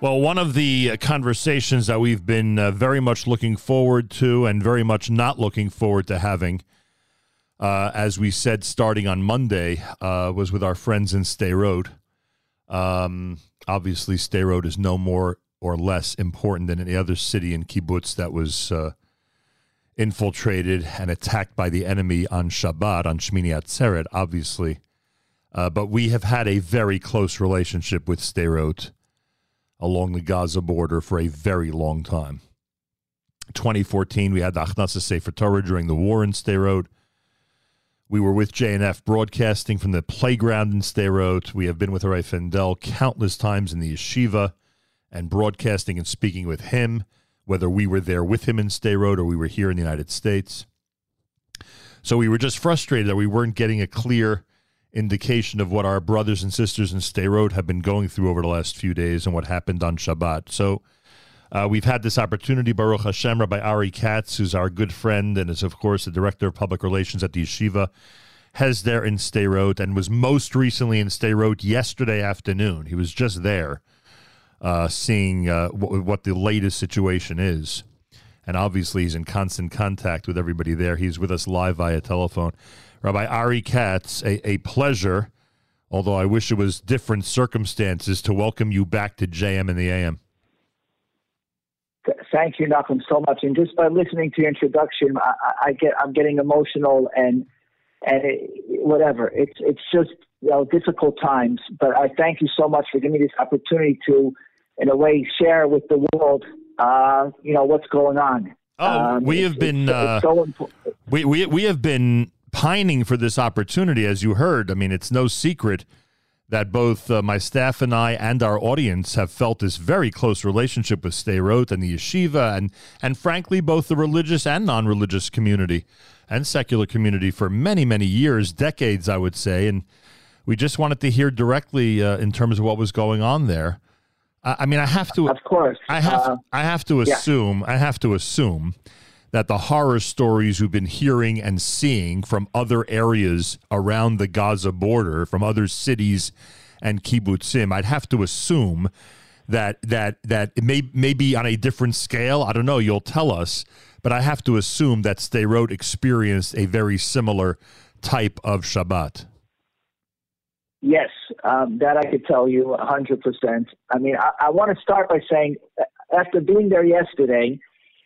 Well, one of the conversations that we've been uh, very much looking forward to and very much not looking forward to having, uh, as we said starting on Monday, uh, was with our friends in Sderot. Um, obviously, Sderot is no more or less important than any other city in kibbutz that was uh, infiltrated and attacked by the enemy on Shabbat, on Shmini Atzeret, obviously. Uh, but we have had a very close relationship with Sderot along the Gaza border for a very long time. 2014, we had the Achnasa Sefer Torah during the war in Sderot. We were with JNF broadcasting from the playground in Sderot. We have been with Rav Fendel countless times in the yeshiva and broadcasting and speaking with him, whether we were there with him in Sderot or we were here in the United States. So we were just frustrated that we weren't getting a clear indication of what our brothers and sisters in Sderot have been going through over the last few days and what happened on Shabbat. So uh, we've had this opportunity, Baruch Hashem, Rabbi Ari Katz, who's our good friend and is, of course, the director of public relations at the Yeshiva, has there in Sderot and was most recently in Sderot yesterday afternoon. He was just there uh, seeing uh, w- what the latest situation is. And obviously, he's in constant contact with everybody there. He's with us live via telephone. Rabbi Ari Katz, a, a pleasure, although I wish it was different circumstances, to welcome you back to JM and the AM. Thank you, Nachum, so much. And just by listening to your introduction, I, I get I'm getting emotional and and it, whatever. It's it's just you know difficult times, but I thank you so much for giving me this opportunity to, in a way, share with the world, uh, you know, what's going on. Oh, um, we have been uh, so we, we we have been pining for this opportunity, as you heard. I mean, it's no secret that both uh, my staff and I and our audience have felt this very close relationship with Sderot and the yeshiva, and and frankly, both the religious and non-religious community and secular community for many, many years, decades, I would say. And we just wanted to hear directly uh, in terms of what was going on there. I mean, I have to, of course, I have, uh, I have to assume, yeah. I have to assume that the horror stories we've been hearing and seeing from other areas around the Gaza border, from other cities and kibbutzim, I'd have to assume that that that it may may be on a different scale. I don't know. You'll tell us, but I have to assume that Sderot experienced a very similar type of Shabbat. Yes, um, that I could tell you 100%. I mean, I, I want to start by saying, after being there yesterday,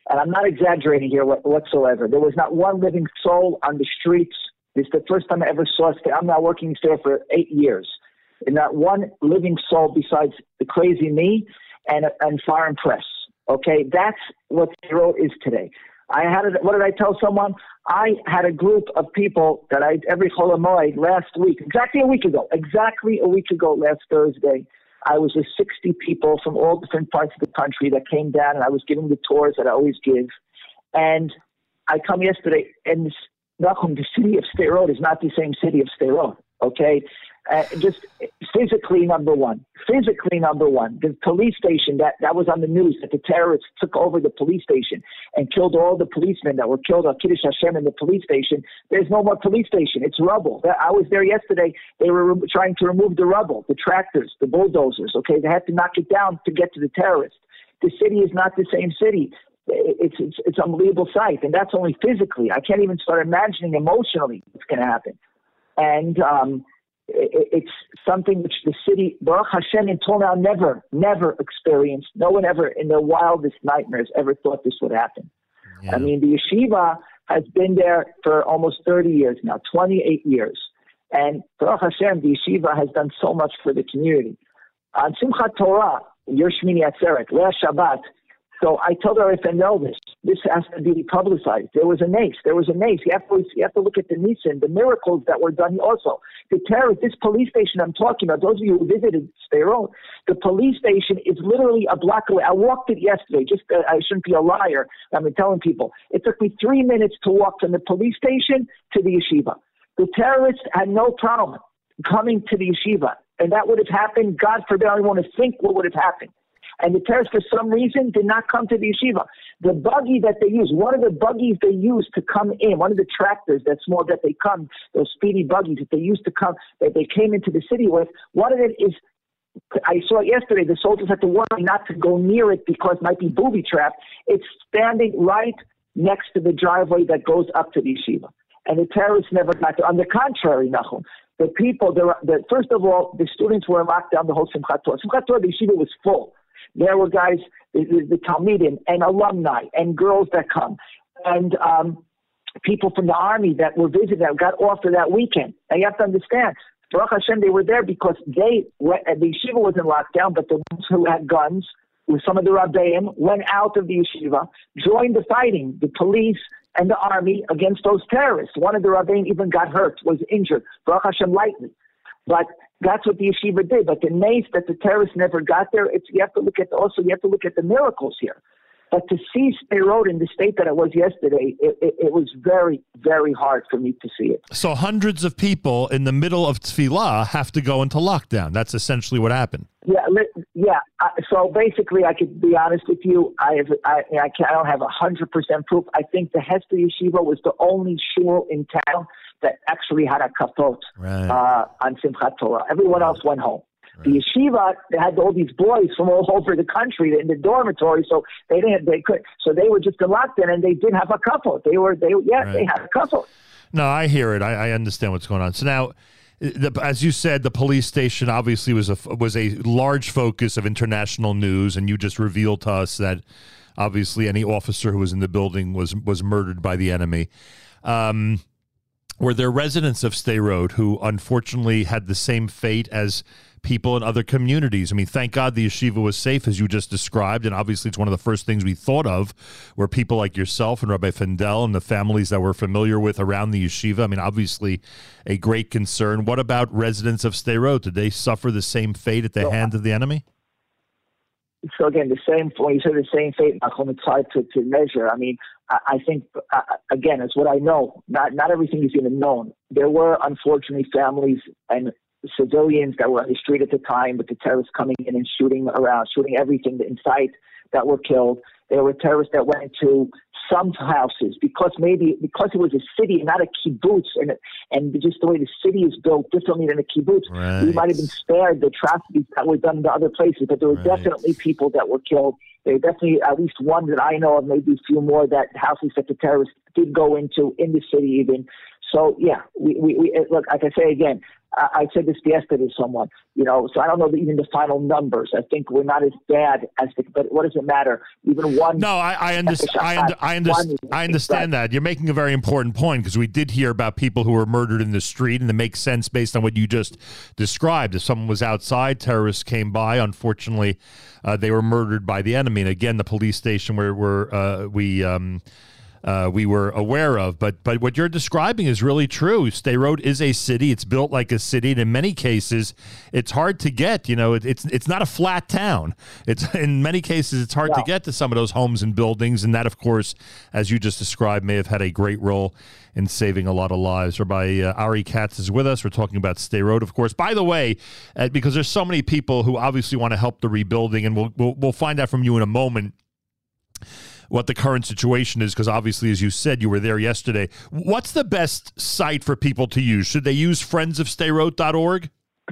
and I'm not exaggerating here whatsoever. There was not one living soul on the streets. This is the first time I ever saw. I'm now working there for eight years. And not one living soul besides the crazy me and and foreign press. Okay, that's what Zero is today. I had a, what did I tell someone? I had a group of people that I every Holomoid last week, exactly a week ago, exactly a week ago last Thursday. I was with 60 people from all different parts of the country that came down, and I was giving the tours that I always give. And I come yesterday, and this, Nachum, the city of Sderot is not the same city of Sderot, okay? Uh, just physically number one. Physically number one. The police station that, that was on the news that the terrorists took over the police station and killed all the policemen that were killed on Kiddush Hashem in the police station. There's no more police station. It's rubble. I was there yesterday. They were re- trying to remove the rubble, the tractors, the bulldozers. Okay, they had to knock it down to get to the terrorists. The city is not the same city. It's it's it's unbelievable sight, and that's only physically. I can't even start imagining emotionally what's going to happen. And um, it's something which the city, Baruch Hashem, until now never, never experienced. No one ever, in their wildest nightmares, ever thought this would happen. Yeah. I mean, the yeshiva has been there for almost 30 years now, 28 years. And Baruch Hashem, the yeshiva has done so much for the community. On Simchat Torah, your Shmini Atzeret, last Shabbat, so I told I know this, this has to be publicized. There was a nace. There was a nace. You have to, you have to look at the nisan, the miracles that were done also. The terror, this police station I'm talking about, those of you who visited Sderot, the police station is literally a block away. I walked it yesterday. Just uh, I shouldn't be a liar. Been telling people. It took me three minutes to walk from the police station to the yeshiva. The terrorists had no problem coming to the yeshiva. And that would have happened, God forbid, I don't want to think what would have happened and the terrorists, for some reason, did not come to the yeshiva. The buggy that they use, one of the buggies they use to come in, one of the tractors that small that they come, those speedy buggies that they used to come, that they came into the city with, one of it is I saw yesterday. The soldiers had to warn me not to go near it because it might be booby trapped. It's standing right next to the driveway that goes up to the yeshiva. And the terrorists never got there. On the contrary, Nachum, the people, the, the, first of all, the students were locked down the whole Simchat Torah. Simchat Torah, the yeshiva was full. There were guys, the, the, Talmidim, and alumni, and girls that come, and um, people from the army that were visiting, that got off for that weekend. And you have to understand, Baruch Hashem, they were there because they, the yeshiva was in lockdown, but the ones who had guns, with some of the rabbeim, went out of the yeshiva, joined the fighting, the police and the army against those terrorists. One of the rabbeim even got hurt, was injured, Baruch Hashem lightly. But that's what the yeshiva did. But the nace that the terrorists never got there, it's you have to look at also you have to look at the miracles here. But to see Sderot in the state that it was yesterday, it, it, it, was very, very hard for me to see it. So hundreds of people in the middle of tefillah have to go into lockdown. That's essentially what happened. Yeah, yeah. So basically, I could be honest with you. I have, I, I, can't, I don't have a hundred percent proof. I think the Hesder Yeshiva was the only shul in town that actually had a kapot right. uh, on Simchat Torah. Everyone else went home. Right. The yeshiva they had all these boys from all over the country in the dormitory, so they didn't. They could. So they were just locked in, and they did have a couple. They were. They yeah. Right. They had a couple. No, I hear it. I, I understand what's going on. So now. The, as you said, the police station obviously was a was a large focus of international news, and you just revealed to us that obviously any officer who was in the building was was murdered by the enemy. Um, were there residents of Sderot who unfortunately had the same fate as people in other communities. I mean, thank God the yeshiva was safe, as you just described. And obviously, it's one of the first things we thought of were people like yourself and Rabbi Fendel and the families that we're familiar with around the yeshiva. I mean, obviously, a great concern. What about residents of Sderot? Did they suffer the same fate at the so, hands of the enemy? So again, the same when you say the same fate, it's hard to, to measure. I mean, I, think uh, again, it's what I know. Not not everything is even known. There were unfortunately families and civilians that were on the street at the time with the terrorists coming in and shooting around, shooting everything in sight that were killed. There were terrorists that went to some houses because maybe because it was a city, and not a kibbutz, and and just the way the city is built differently than a kibbutz, right. we might have been spared the tragedies that were done in other places. But there were right. definitely people that were killed. There were definitely at least one that I know of, maybe a few more that houses that the terrorists did go into in the city even. So yeah, we, we, we look. Like I say again, I said this yesterday to someone, you know, so I don't know the, even the final numbers. I think we're not as bad as the, but what does it matter? Even one. No, I, I, understand. I, under, I, under, I understand that. You're making a very important point because we did hear about people who were murdered in the street, and it makes sense based on what you just described. If someone was outside, terrorists came by. Unfortunately, uh, they were murdered by the enemy. And again, the police station where, where uh, we. Um, uh, we were aware of. But but what you're describing is really true. Sderot is a city. It's built like a city, and in many cases, it's hard to get. You know, it, it's it's not a flat town. It's in many cases it's hard yeah. to get to some of those homes and buildings, and that, of course, as you just described, may have had a great role in saving a lot of lives. Rabbi uh, Ari Katz is with us. We're talking about Sderot, of course. By the way, uh, because there's so many people who obviously want to help the rebuilding, and we'll, we'll, we'll find out from you in a moment what the current situation is because obviously as you said you were there yesterday. What's the best site for people to use? Should they use friendsofsderot.org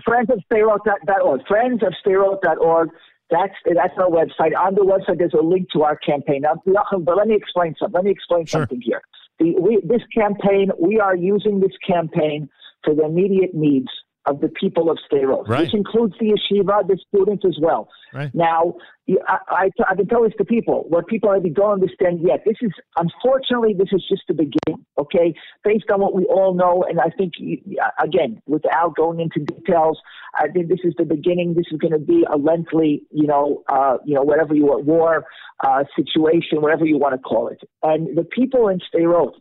friendsofsderot.org friendsofsderot.org that's that's our website. On the website there's a link to our campaign. Now, uh, but let me explain something let me explain sure. something here. The, we, this campaign we are using this campaign for the immediate needs of the people of Sderot, right. which includes the yeshiva, the students as well. Right. Now, I, I, I've been telling this to people, what people maybe don't understand yet. This is, unfortunately, this is just the beginning, okay? Based on what we all know, and I think, again, without going into details, I think this is the beginning. This is going to be a lengthy, you know, uh, you know, whatever you want, war uh, situation, whatever you want to call it. And the people in Sderot,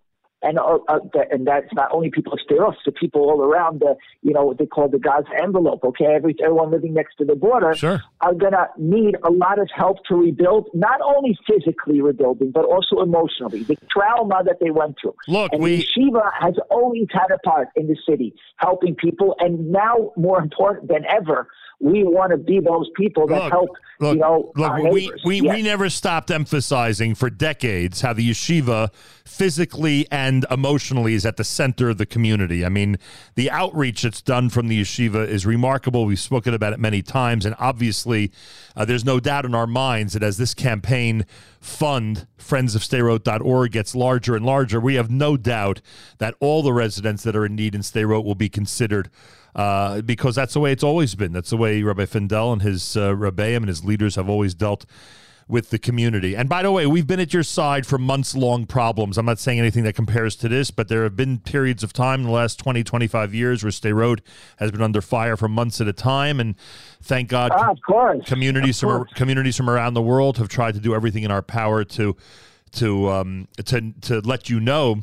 and uh, uh, and that's not only people of Sderot, the people all around the, you know, what they call the Gaza envelope. Okay, Every, everyone living next to the border sure. are gonna need a lot of help to rebuild, not only physically rebuilding, but also emotionally. The trauma that they went through. Look, and we Shiva has always had a part in the city, helping people, and now more important than ever, we want to be those people that Look, help. Look, you know, look, we we, Yes. we never stopped emphasizing for decades how the yeshiva physically and emotionally is at the center of the community. I mean, the outreach that's done from the yeshiva is remarkable. We've spoken about it many times, and obviously, uh, there's no doubt in our minds that as this campaign fund, friendsofsderot.org, gets larger and larger, we have no doubt that all the residents that are in need in Sderot will be considered uh, because that's the way it's always been. That's the way Rabbi Fendel and his uh, Rebbeim and his leaders have always dealt with the community. And by the way, we've been at your side for months long problems. I'm not saying anything that compares to this, but there have been periods of time in the last 20, 25 years where Sderot has been under fire for months at a time. And thank God Ah, of course. communities Of from communities from around the world have tried to do everything in our power to to um, to to let you know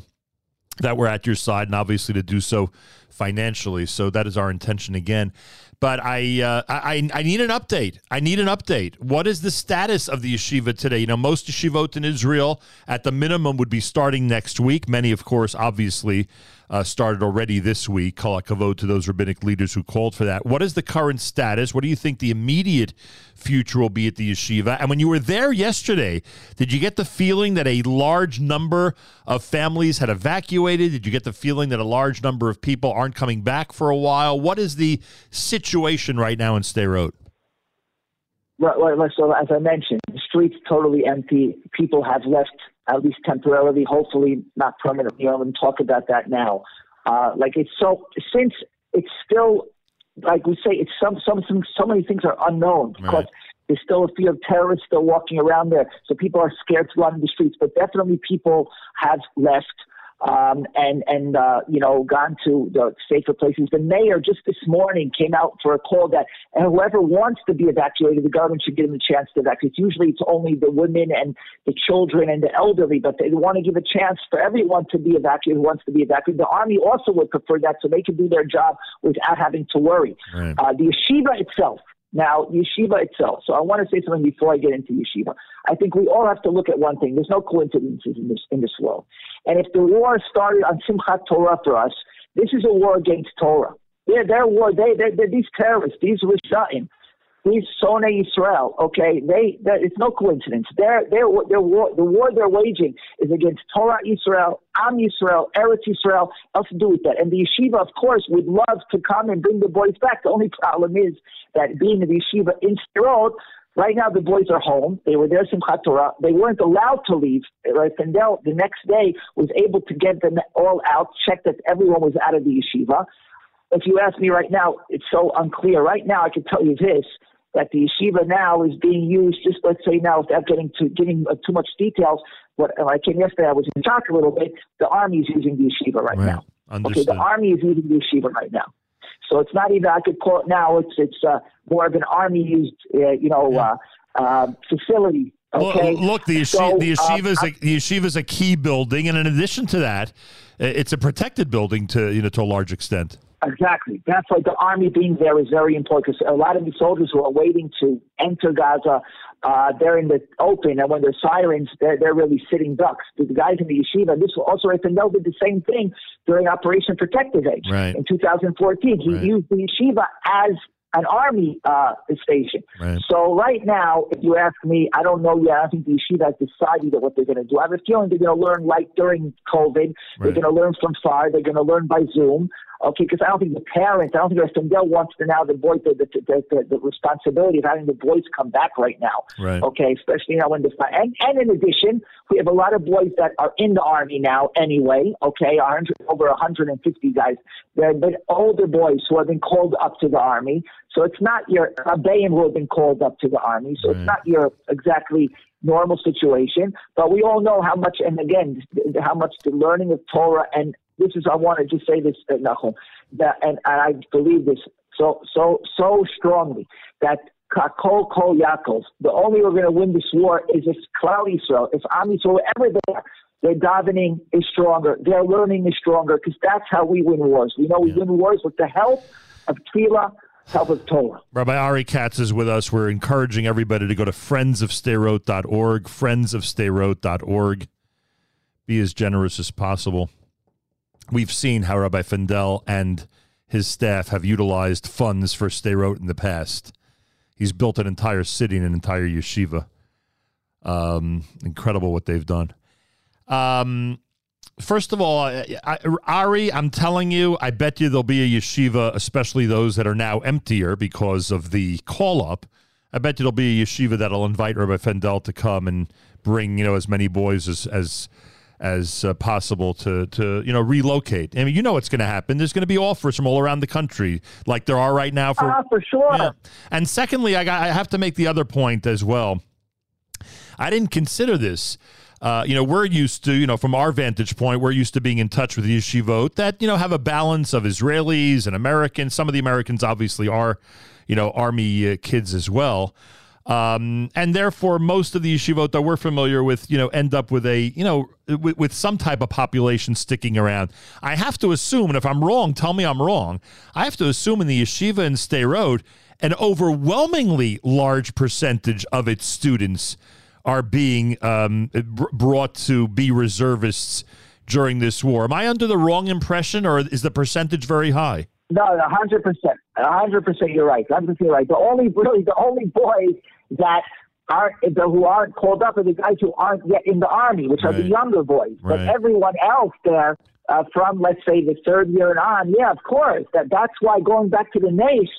that we're at your side, and obviously to do so financially. So that is our intention again. But I, uh, I I need an update. I need an update. What is the status of the yeshiva today? You know, most yeshivot in Israel, at the minimum, would be starting next week. Many, of course, obviously, uh, started already this week. Kol hakavod to those rabbinic leaders who called for that. What is the current status? What do you think the immediate future will be at the yeshiva? And when you were there yesterday, did you get the feeling that a large number of families had evacuated? Did you get the feeling that a large number of people aren't coming back for a while? What is the situation right now in right, right. So as I mentioned, the streets totally empty. People have left at least temporarily, hopefully not permanently. I'm going to talk about that now. Uh, like it's so since it's still like we say, it's some some some so many things are unknown because Right. there's still a fear of terrorists still walking around there. So people are scared to run in the streets. But definitely people have left um, and and uh, you know gone to the safer places. The mayor just this morning came out for a call that whoever wants to be evacuated, the government should give them a chance to evacuate. Usually it's only the women and the children and the elderly, but they want to give a chance for everyone to be evacuated who wants to be evacuated. The army also would prefer that so they can do their job without having to worry. Right. Uh, the yeshiva itself. Now, yeshiva itself. So I want to say something before I get into yeshiva. I think we all have to look at one thing. There's no coincidences in this in this world. And if the war started on Simchat Torah for us, this is a war against Torah. They're, they're war. They, they, they're these terrorists, these Rishaim, these Sonei Israel. Okay, they. they it's no coincidence. They're, they're, they're war, the war they're waging is against Torah Israel, Am Israel, Eretz Israel. Else to do with that. And the yeshiva, of course, would love to come and bring the boys back. The only problem is that being the yeshiva in Sderot, Right now, the boys are home. They were there Simchat Torah. They weren't allowed to leave. Right? Fendel, the next day, was able to get them all out, check that everyone was out of the yeshiva. If you ask me right now, it's so unclear. Right now, I can tell you this, that the yeshiva now is being used, just let's say now, without getting to giving uh, too much details, what when I came yesterday, I was in shock a little bit. The army is using the yeshiva right, Right. now. Okay, the army is using the yeshiva right now. So it's not even I could call it now. It's it's uh, more of an army used, uh, you know, Yeah. uh, uh, facility. Okay. Look, look, the, yeshi- So, the yeshiva is uh, a, the yeshiva is a key building, and in addition to that, it's a protected building to you know to a large extent. Exactly. That's why the army being there is very important because a lot of the soldiers who are waiting to enter Gaza, uh, they're in the open, and when there's sirens, they're, they're really sitting ducks. The guys in the yeshiva, this was also Fendel did the same thing during Operation Protective Edge Right. in 2014. He Right. used the yeshiva as an army uh, station. Right. So right now, if you ask me, I don't know yet. I think the yeshiva has decided what they're going to do. I have a feeling they're going to learn like during COVID. They're going to learn from far. They're going to learn by Zoom. Okay, because I don't think the parents, I don't think Fendel wants to now the boy the, the, the, the, the responsibility of having the boys come back right now. Right. Okay, especially now when the and and in addition, we have a lot of boys that are in the army now anyway. Okay, 100 over 150 guys. They're the older boys who have been called up to the army. So it's not your Abayim who have been called up to the army. So Right. it's not your exactly normal situation. But we all know how much, and again, how much the learning of Torah and this is I want to just say this, uh, Nachum, that and, and I believe this so so so strongly that Kakol Kol Yaakov, the only way we're going to win this war is if Klal Yisrael, if Am Yisrael, wherever they are, their davening is stronger, their learning is stronger, because that's how we win wars. We know we Yeah. win wars with the help of Tefillah, help of Torah. Rabbi Ari Katz is with us. We're encouraging everybody to go to friendsofsderot.org, friendsofsderot.org. Be as generous as possible. We've seen how Rabbi Fendel and his staff have utilized funds for Sderot in the past. He's built an entire city and an entire yeshiva. Um, incredible what they've done. Um, first of all, I, Ari, I'm telling you, I bet you there'll be a yeshiva, especially those that are now emptier because of the call up. I bet you there'll be a yeshiva that'll invite Rabbi Fendel to come and bring you know as many boys as as as uh, possible to to you know relocate. I mean, you know what's going to happen. There's going to be offers from all around the country, like there are right now for uh, for sure. Yeah. And secondly, I got I have to make the other point as well. I didn't consider this. Uh, you know, we're used to, you know, from our vantage point, we're used to being in touch with the yeshivot that, you know, have a balance of Israelis and Americans. Some of the Americans obviously are, you know, army uh, kids as well. Um, and therefore, most of the yeshivot that we're familiar with, you know, end up with a, you know, with, with, some type of population sticking around. I have to assume, and if I'm wrong, tell me I'm wrong. I have to assume in the yeshiva in Sderot, an overwhelmingly large percentage of its students are being um, brought to be reservists during this war. Am I under the wrong impression, or is the percentage very high? No, hundred percent, hundred percent. You're right. Hundred percent right. The only really the only boys that aren't who aren't called up are the guys who aren't yet in the army, which right. are the younger boys. Right. But everyone else there, uh, from let's say the third year and on, yeah, of course. That that's why going back to the Nace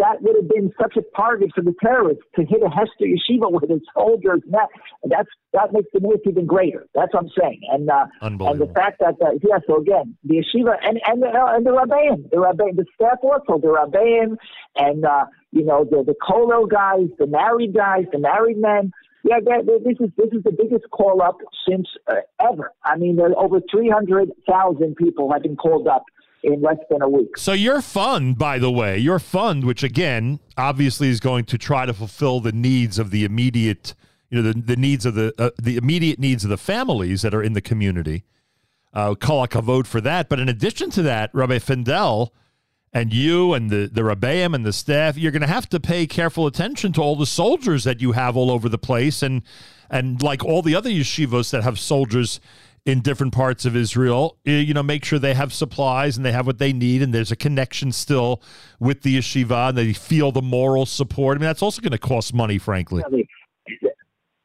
that would have been such a target for the terrorists to hit a Hesder yeshiva with its soldiers. That that's that makes the news even greater. That's what I'm saying. And uh, and the fact that uh, yeah, so again, the yeshiva and and the uh, and the rabbeim, the rabbeim, the staff also, the rabbeim, and uh, you know the the kollel guys, the married guys, the married men. Yeah, this is this is the biggest call up since uh, ever. I mean, there over three hundred thousand people have been called up in less than a week. So your fund, by the way, your fund, which again obviously is going to try to fulfill the needs of the immediate, you know, the, the needs of the uh, the immediate needs of the families that are in the community. Uh, call a vote for that. But in addition to that, Rabbi Fendel and you and the the Rabbeim and the staff, you're going to have to pay careful attention to all the soldiers that you have all over the place, and and like all the other yeshivos that have soldiers in different parts of Israel, eh, you know, make sure they have supplies and they have what they need, and there's a connection still with the yeshiva, and they feel the moral support. I mean, that's also going to cost money, frankly.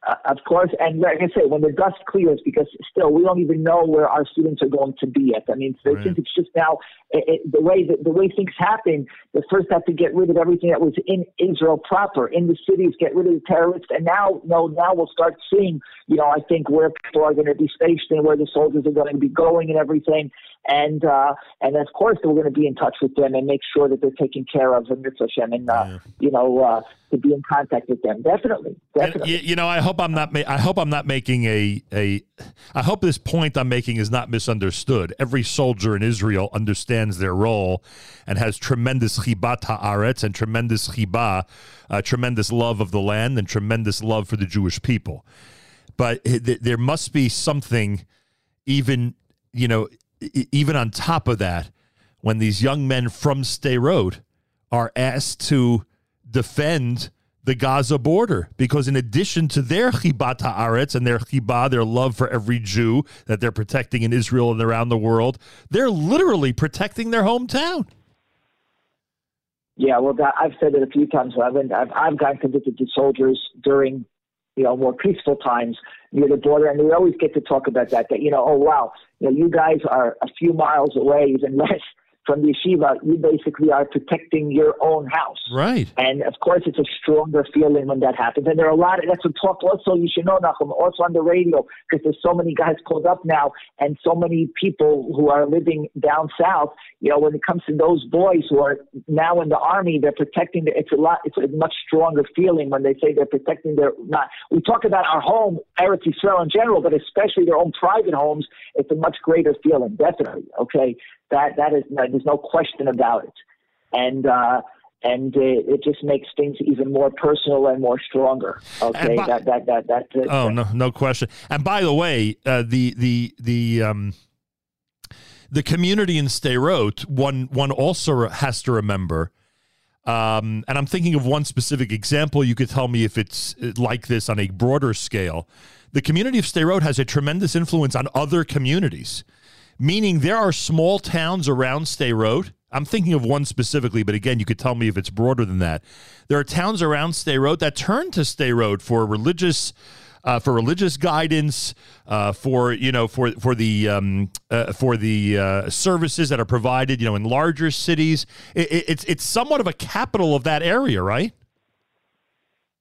Uh, of course, and like I say, when the dust clears, because still we don't even know where our students are going to be at. I mean, right. since it's just now it, it, the way the, the way things happen, they first have to get rid of everything that was in Israel proper, in the cities, get rid of the terrorists, and now, no, now we'll start seeing, you know, I think where people are going to be stationed, where the soldiers are going to be going, and everything and uh, and of course we're going to be in touch with them and make sure that they're taken care of Hashem and uh, yeah. you know uh, to be in contact with them. Definitely, definitely. And, you know, I hope I'm not. Ma- I hope I'm not making a a. I hope this point I'm making is not misunderstood. Every soldier in Israel understands their role and has tremendous chibat haaretz and tremendous chibah, uh, tremendous love of the land and tremendous love for the Jewish people. But there must be something, even you know even on top of that, when these young men from Sderot are asked to defend the Gaza border, because in addition to their chibat haaretz and their chibah, their love for every Jew that they're protecting in Israel and around the world, they're literally protecting their hometown. Yeah, well, I've said it a few times. I've I've, I've gotten convicted to soldiers during you know, more peaceful times near the border. And we always get to talk about that, that, you know, oh, wow, you know, you guys are a few miles away, even less from the yeshiva, you basically are protecting your own house. Right. And of course, it's a stronger feeling when that happens. And there are a lot of, that's what talk also, you should know, Nachum, also on the radio, because there's so many guys called up now and so many people who are living down south. You know, when it comes to those boys who are now in the army, they're protecting, the, it's a lot, it's a much stronger feeling when they say they're protecting their, not, we talk about our home, Eretz Israel in general, but especially their own private homes, it's a much greater feeling, definitely. Okay. That that is there's no question about it, and uh, and uh, it just makes things even more personal and more stronger. Okay, by, that that that that. Uh, oh no, no question. And by the way, uh, the the the um, the community in Sderot, one one also has to remember. Um, and I'm thinking of one specific example. You could tell me if it's uh, like this on a broader scale. The community of Sderot has a tremendous influence on other communities meaning there are small towns around Sderot. I'm thinking of one specifically, but again, you could tell me if it's broader than that. There are towns around Sderot that turn to Sderot for religious. Uh, for religious guidance, uh, for you know, for for the um, uh, for the uh, services that are provided, you know, in larger cities, it, it, it's it's somewhat of a capital of that area, right?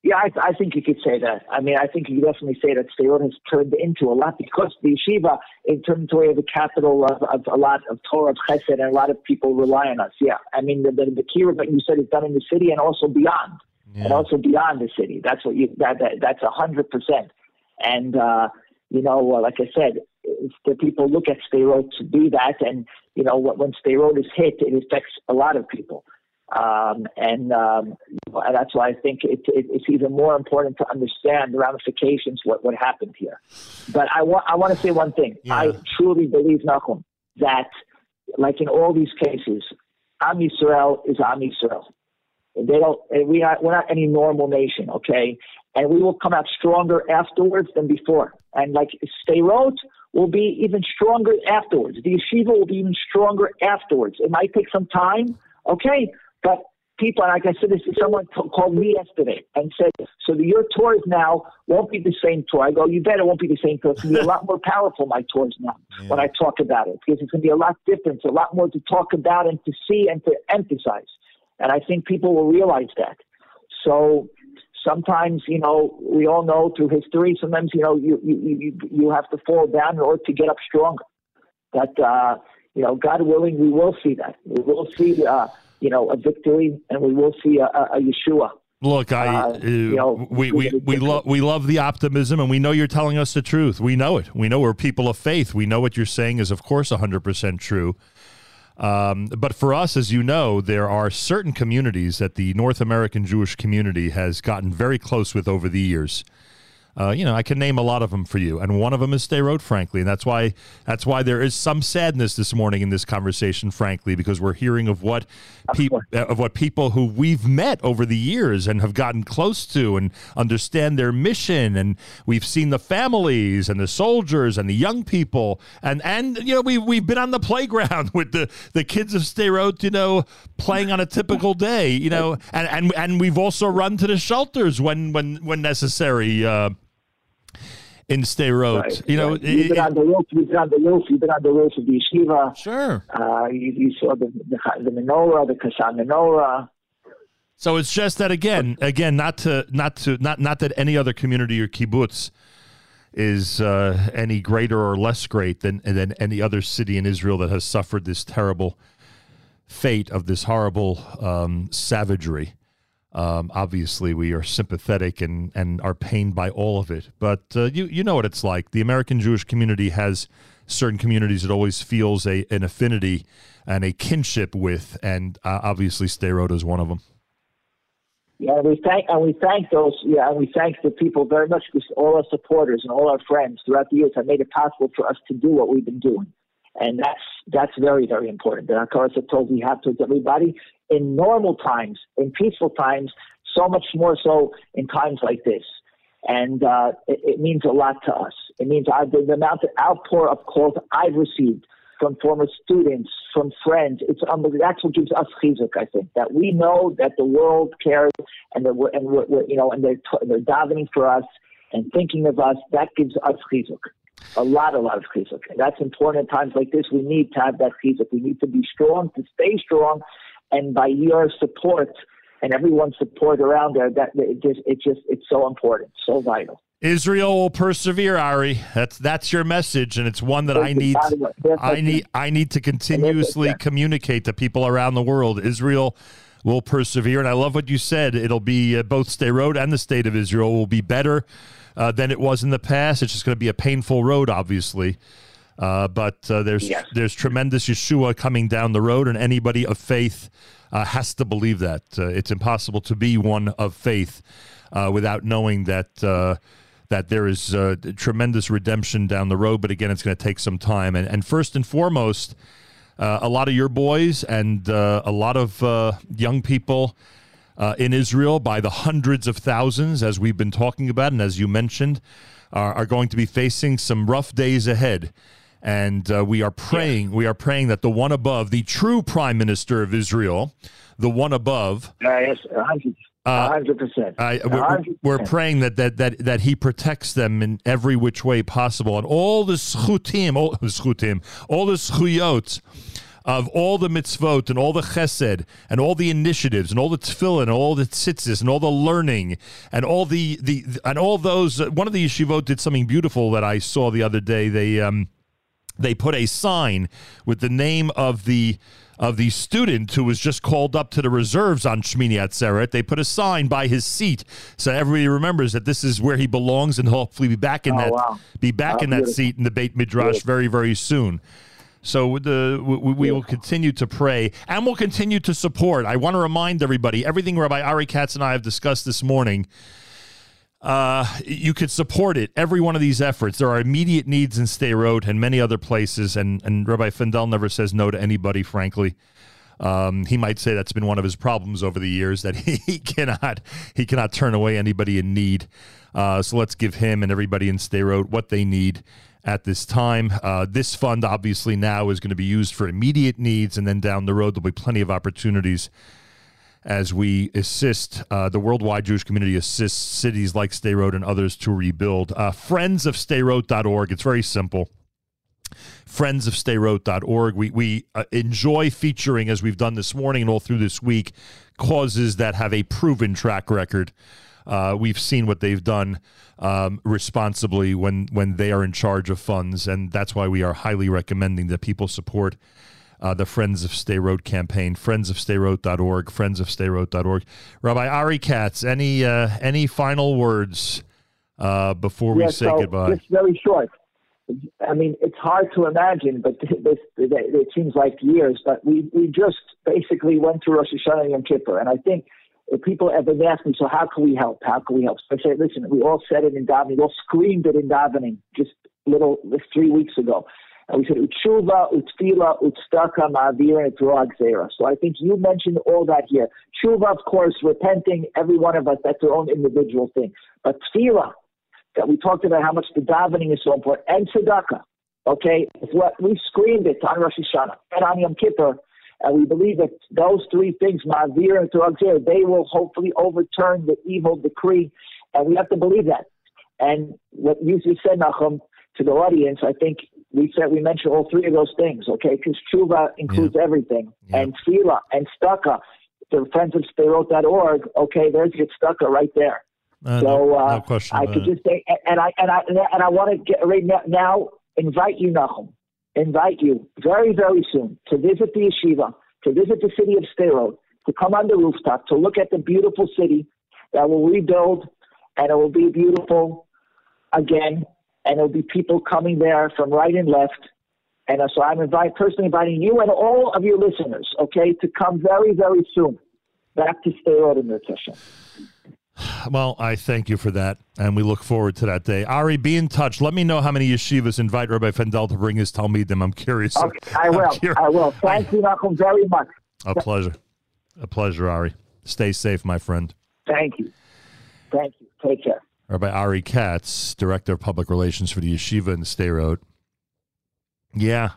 Yeah, I, I think you could say that. I mean, I think you could definitely say that Sderot has turned into a lot because the yeshiva it turned into the capital of, of a lot of Torah of Chesed, and a lot of people rely on us. Yeah, I mean, the the, the kira that you said is done in the city and also beyond, yeah. and also beyond the city. That's what you that, that that's a hundred percent. And uh, you know, like I said, the people look at Sderot to be that, and you know, when Sderot is hit, it affects a lot of people. Um, and, um, that's why I think it, it, it's even more important to understand the ramifications what what happened here. But I want I want to say one thing. Yeah. I truly believe Nachum that, like in all these cases, Am Yisrael is Am Yisrael. They don't. We are we're not any normal nation, okay? And we will come out stronger afterwards than before. And like Sderot will be even stronger afterwards. The yeshiva will be even stronger afterwards. It might take some time, okay? But people, like I said, this is someone t- called me yesterday and said, so the, your tours now won't be the same tour. I go, you bet it won't be the same tour. It's going to be a lot more powerful, my tours now, yeah. when I talk about it, because it's going to be a lot different, a lot more to talk about and to see and to emphasize. And I think people will realize that. So sometimes, you know, we all know through history, sometimes, you know, you, you, you, you have to fall down in order to get up stronger. But, uh, you know, God willing, we will see that. We will see, uh, you know, a victory, and we will see a, a, Yeshua. Look, I uh, uh you know, we we we love we love the optimism, and we know you're telling us the truth. We know it. We know we're people of faith. We know what you're saying is, of course, 100 percent true. Um, but for us, as you know, there are certain communities that the North American Jewish community has gotten very close with over the years. Uh, you know, I can name a lot of them for you, and one of them is Sderot, frankly, and that's why that's why there is some sadness this morning in this conversation, frankly, because we're hearing of what people of what people who we've met over the years and have gotten close to and understand their mission, and we've seen the families and the soldiers and the young people, and and you know we we've been on the playground with the the kids of Sderot, you know, playing on a typical day, you know, and and and we've also run to the shelters when when when necessary. Uh, in Sderot. Right, you know, right. you've been on the roof. You've been on the roof. You've been on the roof of the yeshiva. Sure. Uh, you, you, saw the, the, the menorah, the Kashan menorah. So it's just that again, again, not to not to not not that any other community or kibbutz is uh, any greater or less great than than any other city in Israel that has suffered this terrible fate of this horrible um, savagery. Um, obviously, we are sympathetic and, and are pained by all of it. But uh, you you know what it's like. The American Jewish community has certain communities it always feels a an affinity and a kinship with, and uh, obviously, Sderot is one of them. Yeah, we thank and we thank those. Yeah, and we thank the people very much. Because all our supporters and all our friends throughout the years have made it possible for us to do what we've been doing, and that's that's very very important. The Hakaras told we have to everybody in normal times, in peaceful times, so much more so in times like this. And uh, it, it, means a lot to us. It means I, the, the amount of outpour of calls I've received from former students, from friends, it's unbelievable. That's what gives us chizuk, I think, that we know that the world cares and that we're, and we're, we're you know, and they're, they're davening for us and thinking of us. That gives us chizuk. A lot, a lot of chizuk. That's important in times like this. We need to have that chizuk. We need to be strong, to stay strong, and by your support and everyone's support around there, that it just it just it's so important, so vital. Israel will persevere, Ari. That's that's your message, and it's one that I need. I need I need to continuously communicate to people around the world. Israel will persevere, and I love what you said. It'll be uh, both road and the state of Israel will be better uh, than it was in the past. It's just going to be a painful road, obviously. Uh, but uh, there's yes. there's tremendous Yeshua coming down the road, and anybody of faith uh, has to believe that. Uh, it's impossible to be one of faith uh, without knowing that uh, that there is tremendous redemption down the road. But again, it's going to take some time. And, and first and foremost, a lot of your boys and a lot of young people. in Israel, by the hundreds of thousands, as we've been talking about, and as you mentioned, are, are going to be facing some rough days ahead And uh, we are praying, we are praying that the one above, the true prime minister of Israel, the one above, Uh, yes, a hundred, a hundred percent. I, A we're, we're praying that, that that that he protects them in every which way possible, and all the schutim, all the schutim, all the schuyot of all the mitzvot and all the chesed and all the initiatives and all the tefillin and all the tzitzis and all the learning and all the the and all those. Uh, one of the yeshivot did something beautiful that I saw the other day. They um they put a sign with the name of the of the student who was just called up to the reserves on Shmini Atzeret. They put a sign by his seat so everybody remembers that this is where he belongs and hopefully be back in Oh, that wow. be back Oh, in that seat in the Beit Midrash very very soon. So with the we, we will continue to pray and we'll continue to support. I want to remind everybody everything Rabbi Ari Katz and I have discussed this morning uh, you could support it. Every one of these efforts. There are immediate needs in Sderot and many other places. And, and Rabbi Fendel never says no to anybody, frankly. Um, he might say that's been one of his problems over the years that he cannot he cannot turn away anybody in need. Uh, so let's give him and everybody in Sderot what they need at this time. Uh, this fund obviously now is going to be used for immediate needs, and then down the road there'll be plenty of opportunities as we assist uh, the worldwide Jewish community assists cities like Road and others to rebuild. Uh, friends of sderot.org. It's very simple. Friends of sderot.org. We, we uh, enjoy featuring, as we've done this morning and all through this week, causes that have a proven track record. Uh, we've seen what they've done um, responsibly when, when they are in charge of funds, and that's why we are highly recommending that people support uh, the Friends of Sderot campaign, friendsofsderot.org, friendsofsderot.org. Rabbi Ari Katz, any uh, any final words uh, before we Yeah, say so goodbye? Just very short. I mean, it's hard to imagine, but this, it seems like years. But we, we just basically went through Rosh Hashanah and Yom Kippur, and I think if people have been asking, so how can we help? How can we help? So I say, listen, we all said it in davening, we all screamed it in davening just little three weeks ago. And we said, Utshuva, Utfila, Utstaka, Ma'avir, and. So I think you mentioned all that here. Tshuva, of course, repenting, every one of us, that's our own individual thing. But Tfila, that we talked about how much the davening is so important, and tzedakah. Okay, what we screamed it on Rosh Hashanah and on Yom Kippur, and we believe that those three things, Ma'avir and Torah they will hopefully overturn the evil decree, and we have to believe that. And what you said, Nachum, to the audience, I think we said we mentioned all three of those things, okay? Because tshuva includes everything, Yeah. and tefillah and staka. The friends of Sderot.org, okay, there's your staka right there. Uh, So no, uh, no question I could it. just say, and I and I and I want to get right now, now invite you, Nachum, invite you very very soon to visit the yeshiva, to visit the city of Sderot, to come on the rooftop, to look at the beautiful city that will rebuild, and it will be beautiful again, and there'll be people coming there from right and left. And uh, so I'm invite, personally inviting you and all of your listeners, okay, to come very, very soon back to Sderot in Hashem. Well, I thank you for that, and we look forward to that day. Ari, be in touch. Let me know how many yeshivas invite Rabbi Fendel to bring his Talmidim. I'm curious. Okay, I will. curious. I will. Thank you, Malcolm, very much. A pleasure. A pleasure, Ari. Stay safe, my friend. Thank you. Thank you. Take care. Rabbi Ari Katz, Director of Public Relations for the Yeshiva in Sderot. Yeah.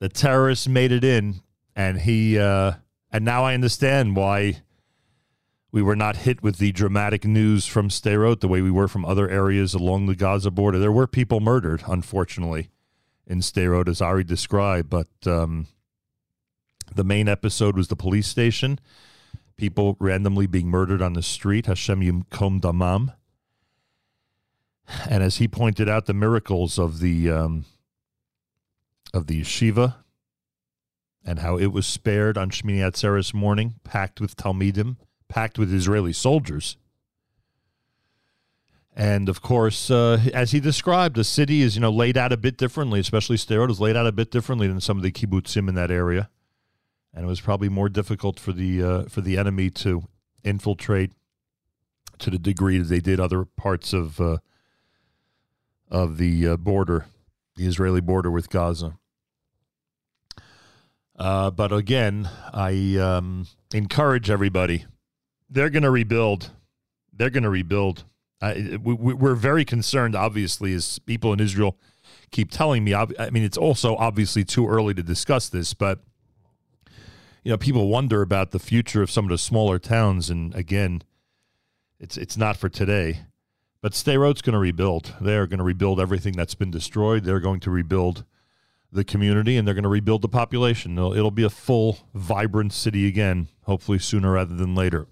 The terrorists made it in, and he, uh, and now I understand why we were not hit with the dramatic news from Road the way we were from other areas along the Gaza border. There were people murdered, unfortunately, in Road, as Ari described, but um, the main episode was the police station people randomly being murdered on the street, Hashem Yimkom Damam. And as he pointed out, the miracles of the um, of the yeshiva and how it was spared on Shmini Atzeres morning, packed with Talmidim, packed with Israeli soldiers. And of course, uh, as he described, the city is you know laid out a bit differently, especially Sderot is laid out a bit differently than some of the kibbutzim in that area and it was probably more difficult for the uh, for the enemy to infiltrate to the degree that they did other parts of uh, of the uh, border, the Israeli border with Gaza. Uh, but again, I um, encourage everybody. They're going to rebuild. They're going to rebuild. I, we, we're very concerned, obviously, as people in Israel keep telling me. I mean, it's also obviously too early to discuss this, but you know, people wonder about the future of some of the smaller towns, and again, it's it's not for today. But Sderot's going to rebuild. They are going to rebuild everything that's been destroyed. They're going to rebuild the community, and they're going to rebuild the population. It'll, it'll be a full, vibrant city again, hopefully sooner rather than later.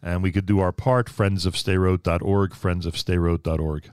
And we could do our part. Friends of Sderot.org. Friends Friendsofsderot.org, friendsofsderot.org.